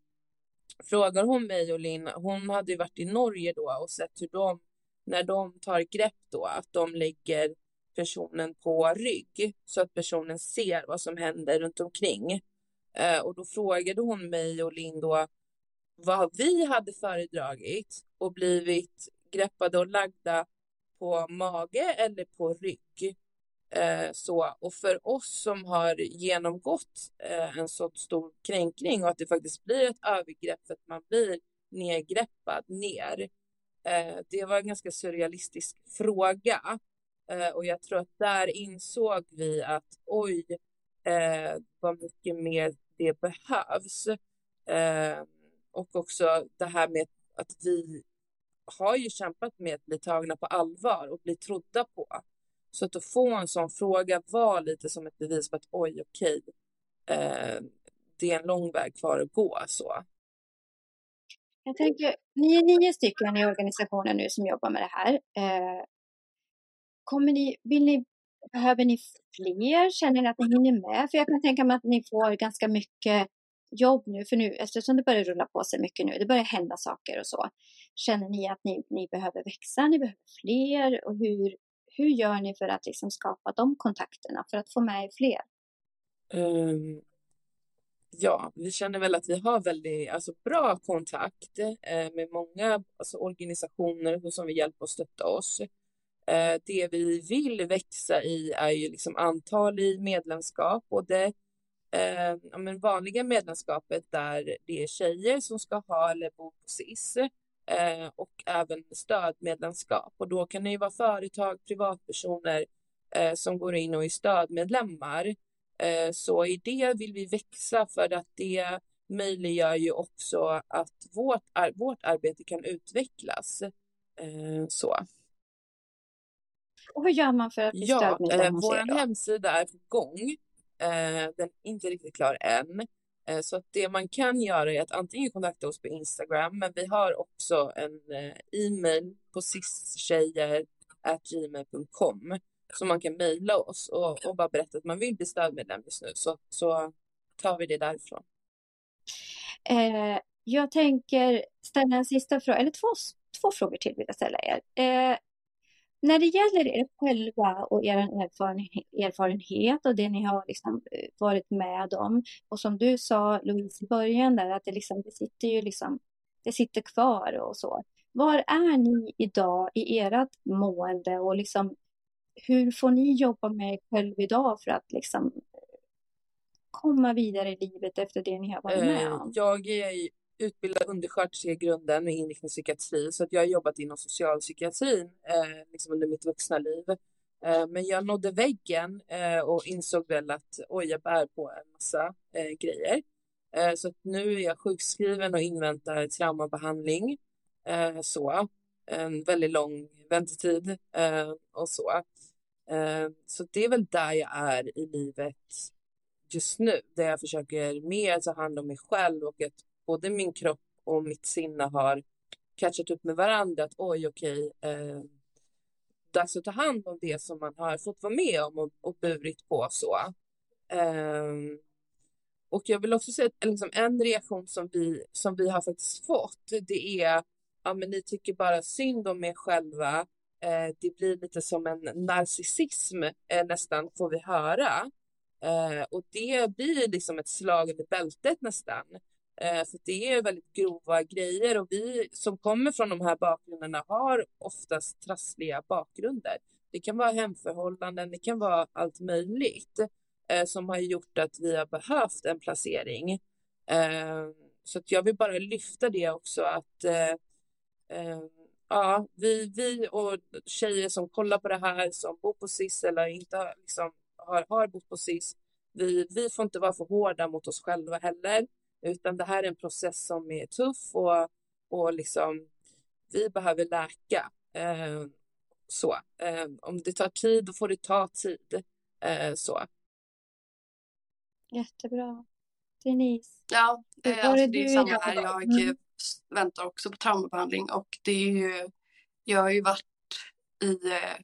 frågar hon mig och Linn, hon hade ju varit i Norge då och sett hur de, när de tar grepp då, att de lägger personen på rygg så att personen ser vad som händer runt omkring. Eh, och då frågade hon mig och Linn då vad vi hade föredragit och blivit greppade och lagda på mage eller på rygg. Eh, så, och för oss som har genomgått eh, en så stor kränkning och att det faktiskt blir ett övergrepp för att man blir nedgreppad ner. Eh, det var en ganska surrealistisk fråga Eh, och jag tror att där insåg vi att oj, eh, vad mycket mer det behövs. Eh, och också det här med att vi har ju kämpat med att bli tagna på allvar och bli trodda på. Så att, att få en sån fråga var lite som ett bevis på att oj, okej, eh, det är en lång väg kvar att gå. Så. Jag tänker, ni är nio stycken i organisationen nu som jobbar med det här. Eh, Kommer ni, vill ni, behöver ni fler? Känner ni att ni hinner med? För jag kan tänka mig att ni får ganska mycket jobb nu, för nu eftersom det börjar rulla på sig mycket nu, det börjar hända saker och så. Känner ni att ni, ni behöver växa, ni behöver fler och hur, hur gör ni för att liksom skapa de kontakterna för att få med er fler? Um, ja, vi känner väl att vi har väldigt alltså, bra kontakt eh, med många alltså, organisationer som vill hjälpa och stötta oss. Eh, det vi vill växa i är ju liksom antal i medlemskap, både eh, ja, men vanliga medlemskapet där det är tjejer som ska ha eller bo på SIS eh, och även stödmedlemskap. Och då kan det ju vara företag, privatpersoner eh, som går in och är stödmedlemmar. Eh, så i det vill vi växa för att det möjliggör ju också att vårt, ar vårt arbete kan utvecklas. Eh, så. Och hur gör man för att bli ja, stödmedlem eh, Vår hemsida är på gång. Eh, den är inte riktigt klar än. Eh, så att det man kan göra är att antingen kontakta oss på Instagram, men vi har också en e-mail på sistjejer.gmail.com så man kan mejla oss och, och bara berätta att man vill bli stödmedlem just nu så, så tar vi det därifrån. Eh, jag tänker ställa en sista fråga, eller två, två frågor till vill jag ställa er. Eh, när det gäller er själva och er erfarenhet, och det ni har liksom eh, varit med om och som du sa Louise i början där att det, liksom, det sitter ju liksom, det sitter kvar och så. Var är ni idag i ert mående och liksom hur får ni jobba med er själv idag för att liksom komma vidare i livet efter det ni har varit med eh, om? Jag är utbildad undersköterska i grunden med inriktning psykiatri så att jag har jobbat inom socialpsykiatrin eh, liksom under mitt vuxna liv. Eh, men jag nådde väggen eh, och insåg väl att oj, jag bär på en massa eh, grejer. Eh, så att nu är jag sjukskriven och inväntar traumabehandling. Eh, så en väldigt lång väntetid eh, och så. Eh, så det är väl där jag är i livet just nu, där jag försöker mer ta hand om mig själv och att både min kropp och mitt sinne har catchat upp med varandra. Att oj, okej, eh, dags att alltså ta hand om det som man har fått vara med om och, och burit på så. Eh, och jag vill också säga att liksom, en reaktion som vi, som vi har faktiskt fått, det är ja, men ni tycker bara synd om er själva. Eh, det blir lite som en narcissism eh, nästan, får vi höra. Eh, och det blir liksom ett slag under bältet nästan. Eh, för det är väldigt grova grejer och vi som kommer från de här bakgrunderna har oftast trassliga bakgrunder. Det kan vara hemförhållanden, det kan vara allt möjligt eh, som har gjort att vi har behövt en placering. Eh, så att jag vill bara lyfta det också att ja, vi, vi och tjejer som kollar på det här som bor på SIS eller inte liksom, har, har bott på SIS, vi, vi får inte vara för hårda mot oss själva heller. Utan det här är en process som är tuff och, och liksom, vi behöver läka. Eh, så. Eh, om det tar tid, då får det ta tid. Eh, så. Jättebra. Denise? Ja, eh, alltså, det är samma här. Jag mm. väntar också på traumabehandling och det är ju, jag har ju varit i eh,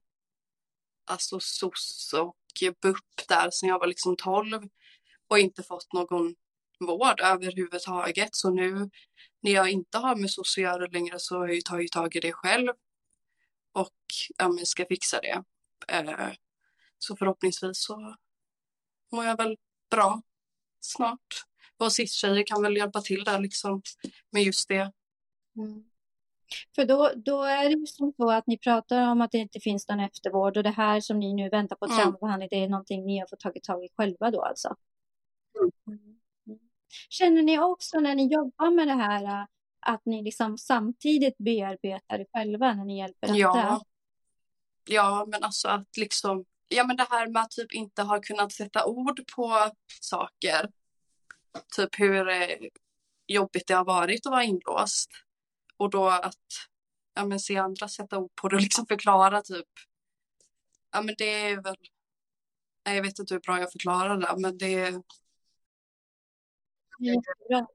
alltså SOS och BUP där sedan jag var liksom 12 och inte fått någon vård överhuvudtaget. Så nu när jag inte har med SOS att göra längre så har jag tagit tag i det själv och ja, men ska fixa det. Eh, så förhoppningsvis så mår jag väl bra snart. Och SIS-tjejer kan väl hjälpa till där liksom med just det. Mm. För då, då är det ju som så att ni pratar om att det inte finns någon eftervård och det här som ni nu väntar på mm. traumabehandling, det är någonting ni har fått tagit tag i själva då alltså? Mm. Känner ni också när ni jobbar med det här äh, att ni liksom samtidigt bearbetar det själva när ni hjälper andra? Ja. ja, men alltså att liksom, ja men det här med att typ inte ha kunnat sätta ord på saker. Typ hur eh, jobbigt det har varit att vara inlåst. Och då att ja, men se andra sätta ord på det och liksom förklara typ. Ja men det är väl, jag vet inte hur bra jag förklarar det men det är Jättebra.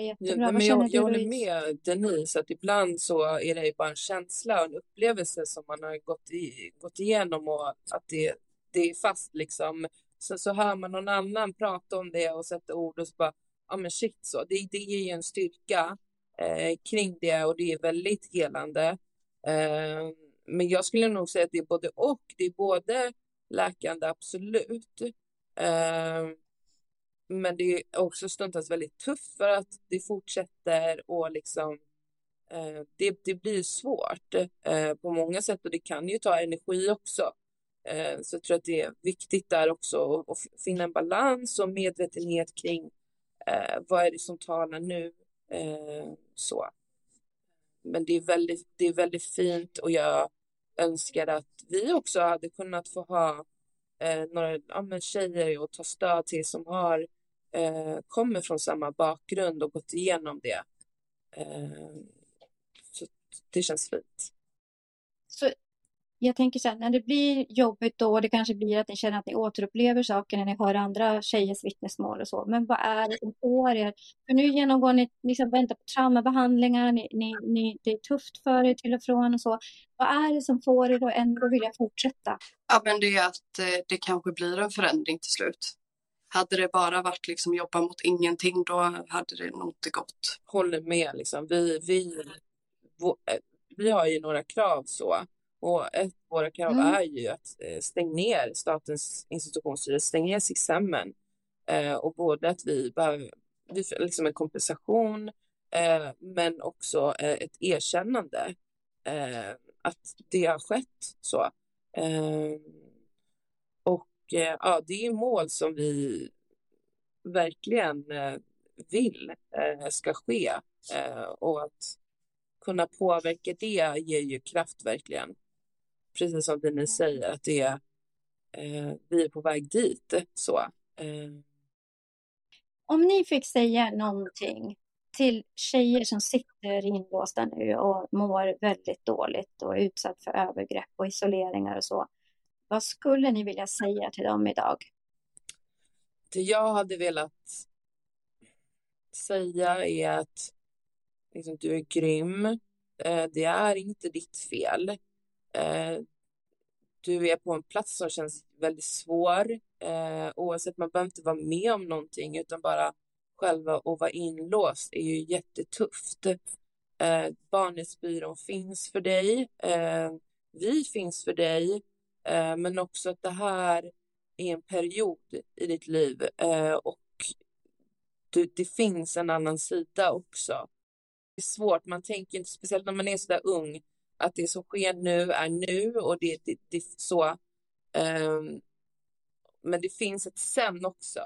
jättebra. Ja, men jag, jag håller med Denise att ibland så är det bara en känsla och en upplevelse som man har gått, i, gått igenom och att det, det är fast liksom. Sen så hör man någon annan prata om det och sätta ord och så bara, ja men shit så. Det, det ger ju en styrka eh, kring det och det är väldigt helande. Eh, men jag skulle nog säga att det är både och. Det är både läkande, absolut. Eh, men det är också stundtals väldigt tufft för att det fortsätter och liksom eh, det, det blir svårt eh, på många sätt och det kan ju ta energi också. Eh, så jag tror att det är viktigt där också att, att finna en balans och medvetenhet kring eh, vad är det som talar nu. Eh, så. Men det är, väldigt, det är väldigt fint och jag önskar att vi också hade kunnat få ha eh, några ja, tjejer att ta stöd till som har eh, kommer från samma bakgrund och gått igenom det. Eh, så det känns fint. Så jag tänker så här, när det blir jobbigt då, det kanske blir att ni känner att ni återupplever saker när ni hör andra tjejers vittnesmål och så. Men vad är det som får er? För nu genomgår ni, liksom väntar på traumabehandlingar, ni, ni, ni, det är tufft för er till och från och så. Vad är det som får er att ändå vilja fortsätta? Ja, men det är att eh, det kanske blir en förändring till slut. Hade det bara varit liksom jobba mot ingenting, då hade det nog inte gått. Håller med liksom. Vi, vi, eh, vi har ju några krav så. Och ett av våra krav mm. är ju att eh, stänga ner Statens institutionsstyrelse, stänga ner SIS-hemmen. Eh, och både att vi behöver liksom en kompensation eh, men också eh, ett erkännande eh, att det har skett. så. Eh, ja, det är mål som vi verkligen eh, vill eh, ska ske eh, och att kunna påverka det ger ju kraft verkligen precis som det ni säger, att det är, vi är på väg dit. Så. Om ni fick säga någonting till tjejer som sitter inlåsta nu och mår väldigt dåligt och är utsatt för övergrepp och isoleringar och så. Vad skulle ni vilja säga till dem idag? Det jag hade velat säga är att liksom, du är grym. Eh, det är inte ditt fel. Eh, du är på en plats som känns väldigt svår. Eh, oavsett, man behöver inte vara med om någonting utan bara själva att vara inlåst är ju jättetufft. Eh, Barnhetsbyrån finns för dig. Eh, vi finns för dig. Eh, men också att det här är en period i ditt liv eh, och du, det finns en annan sida också. Det är svårt, man tänker inte, speciellt när man är så där ung, att det som sker nu är nu och det, det, det är så. Ehm, men det finns ett sen också.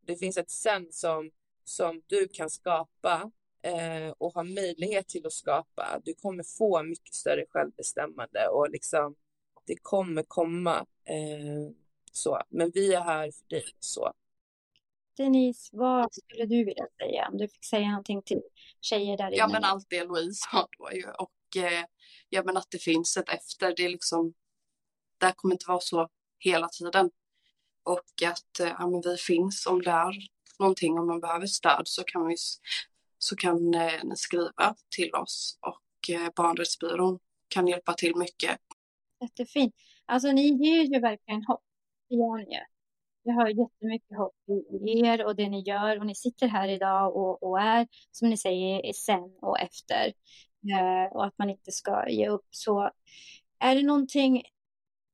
Det finns ett sen som, som du kan skapa eh, och ha möjlighet till att skapa. Du kommer få mycket större självbestämmande och liksom det kommer komma. Eh, så. Men vi är här för dig. Så. Denise, vad skulle du vilja säga om du fick säga någonting till tjejer där inne? Ja, men allt det Louise sa då ju och eh, ja, men att det finns ett efter. Det är liksom, det här kommer inte vara så hela tiden. Och att eh, ja, men vi finns om det är någonting, om man behöver stöd så kan, vi, så kan eh, ni skriva till oss och eh, Barnrättsbyrån kan hjälpa till mycket. Jättefint. Alltså ni ger ju verkligen hopp. Det gör ni ju. Jag har jättemycket hopp i er och det ni gör och ni sitter här idag och, och är, som ni säger, sen och efter. Eh, och att man inte ska ge upp. Så är det någonting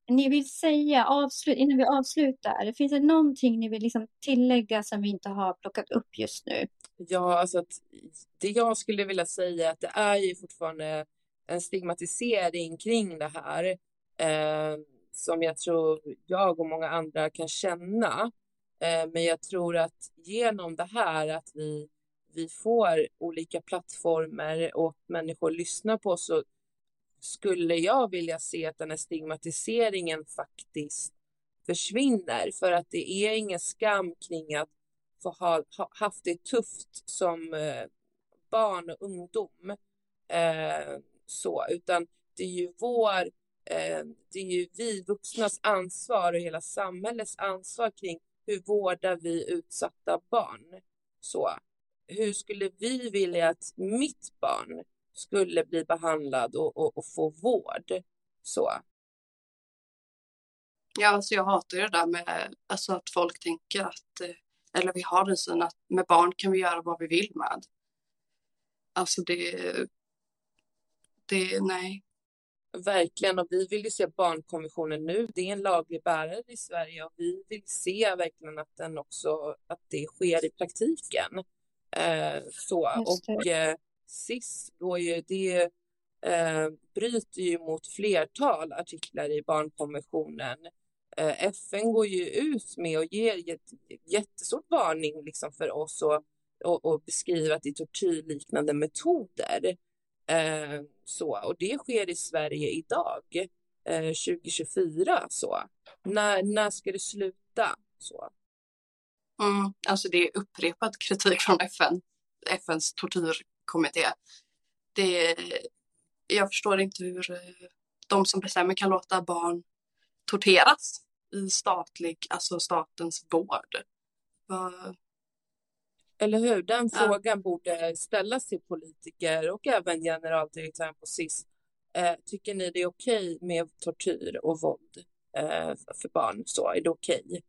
ni vill säga avslut, innan vi avslutar? Finns det någonting ni vill liksom tillägga som vi inte har plockat upp just nu? Ja, alltså att det jag skulle vilja säga är att det är ju fortfarande en stigmatisering kring det här eh, som jag tror jag och många andra kan känna. Eh, men jag tror att genom det här att vi vi får olika plattformar och människor lyssnar på oss så skulle jag vilja se att den här stigmatiseringen faktiskt försvinner för att det är ingen skam kring att få ha, ha haft det tufft som eh, barn och ungdom. Eh, så, utan det är ju vår, Eh, det är ju vi vuxnas ansvar och hela samhällets ansvar kring hur vårdar vi utsatta barn. Så hur skulle vi vilja att mitt barn skulle bli behandlad och, och, och få vård? Så. Ja, alltså jag hatar det där med alltså att folk tänker att, eh, eller vi har den synen att med barn kan vi göra vad vi vill med. Alltså det, det, nej. Verkligen, och vi vill ju se barnkonventionen nu. Det är en laglig bärare i Sverige och vi vill se verkligen att den också, att det sker i praktiken. Eh, så, och eh, SIS går ju, det eh, bryter ju mot flertal artiklar i barnkonventionen. Eh, FN går ju ut med och ger ett jättestort varning liksom för oss och, och, och beskriver att det är tortyrliknande metoder. Eh, så, och det sker i Sverige idag, eh, 2024. Så. När, när ska det sluta? Så. Mm, alltså det är upprepad kritik från FN, FNs tortyrkommitté. Det, jag förstår inte hur, eh, de som bestämmer kan låta barn torteras i statlig, alltså statens vård. Vad- eller hur? Den Ja. frågan borde ställas till politiker och även generaldirektören på SIS. Eh, tycker ni det är okej med tortyr och våld eh, för barn? Så är det okej?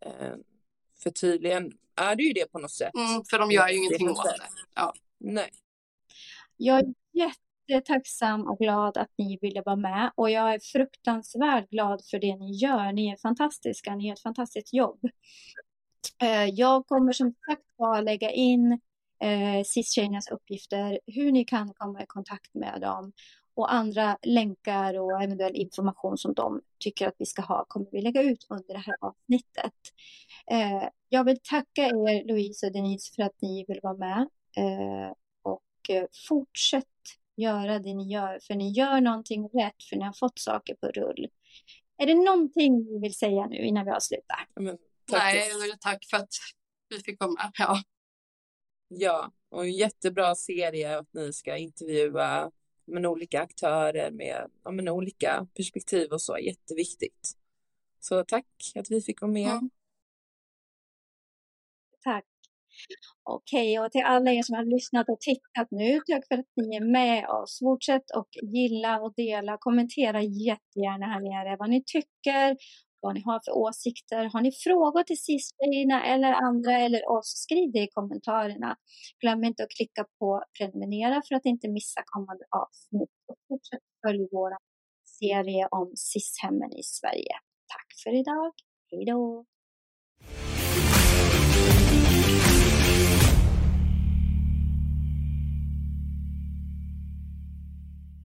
Eh, för tydligen är det ju det på något sätt. Mm, för de gör ju ingenting åt det. Ja. Nej. Jag är jättetacksam och glad att ni ville vara med och jag är fruktansvärt glad för det ni gör. Ni är fantastiska, ni gör ett fantastiskt jobb. Eh, jag kommer som sagt bara lägga in eh, SIS-tjejernas uppgifter, hur ni kan komma i kontakt med dem och andra länkar och eventuell information som de tycker att vi ska ha kommer vi lägga ut under det här avsnittet. Eh, Jag vill tacka er Louise och Denise för att ni vill vara med eh, och eh, fortsätt göra det ni gör för ni gör någonting rätt för ni har fått saker på rull. Är det någonting ni vill säga nu innan vi avslutar? Mm. Nej, tack för att vi fick komma. Ja. Ja, och en jättebra serie att ni ska intervjua men, olika aktörer med men, olika perspektiv och så. Jätteviktigt. Så tack att vi fick vara med. Mm. Tack. Okej, och till alla er som har lyssnat och tittat nu, tack för att ni är med oss. Fortsätt och gilla och dela, kommentera jättegärna här nere vad ni tycker, vad ni har för åsikter. Har ni frågor till SIS-tjejerna eller andra eller oss, skriv det i kommentarerna. Glöm inte att klicka på prenumerera för att inte missa kommande avsnitt. Och fortsätt följa vår serie om SIS-hemmen i Sverige. Tack för idag. Hej då!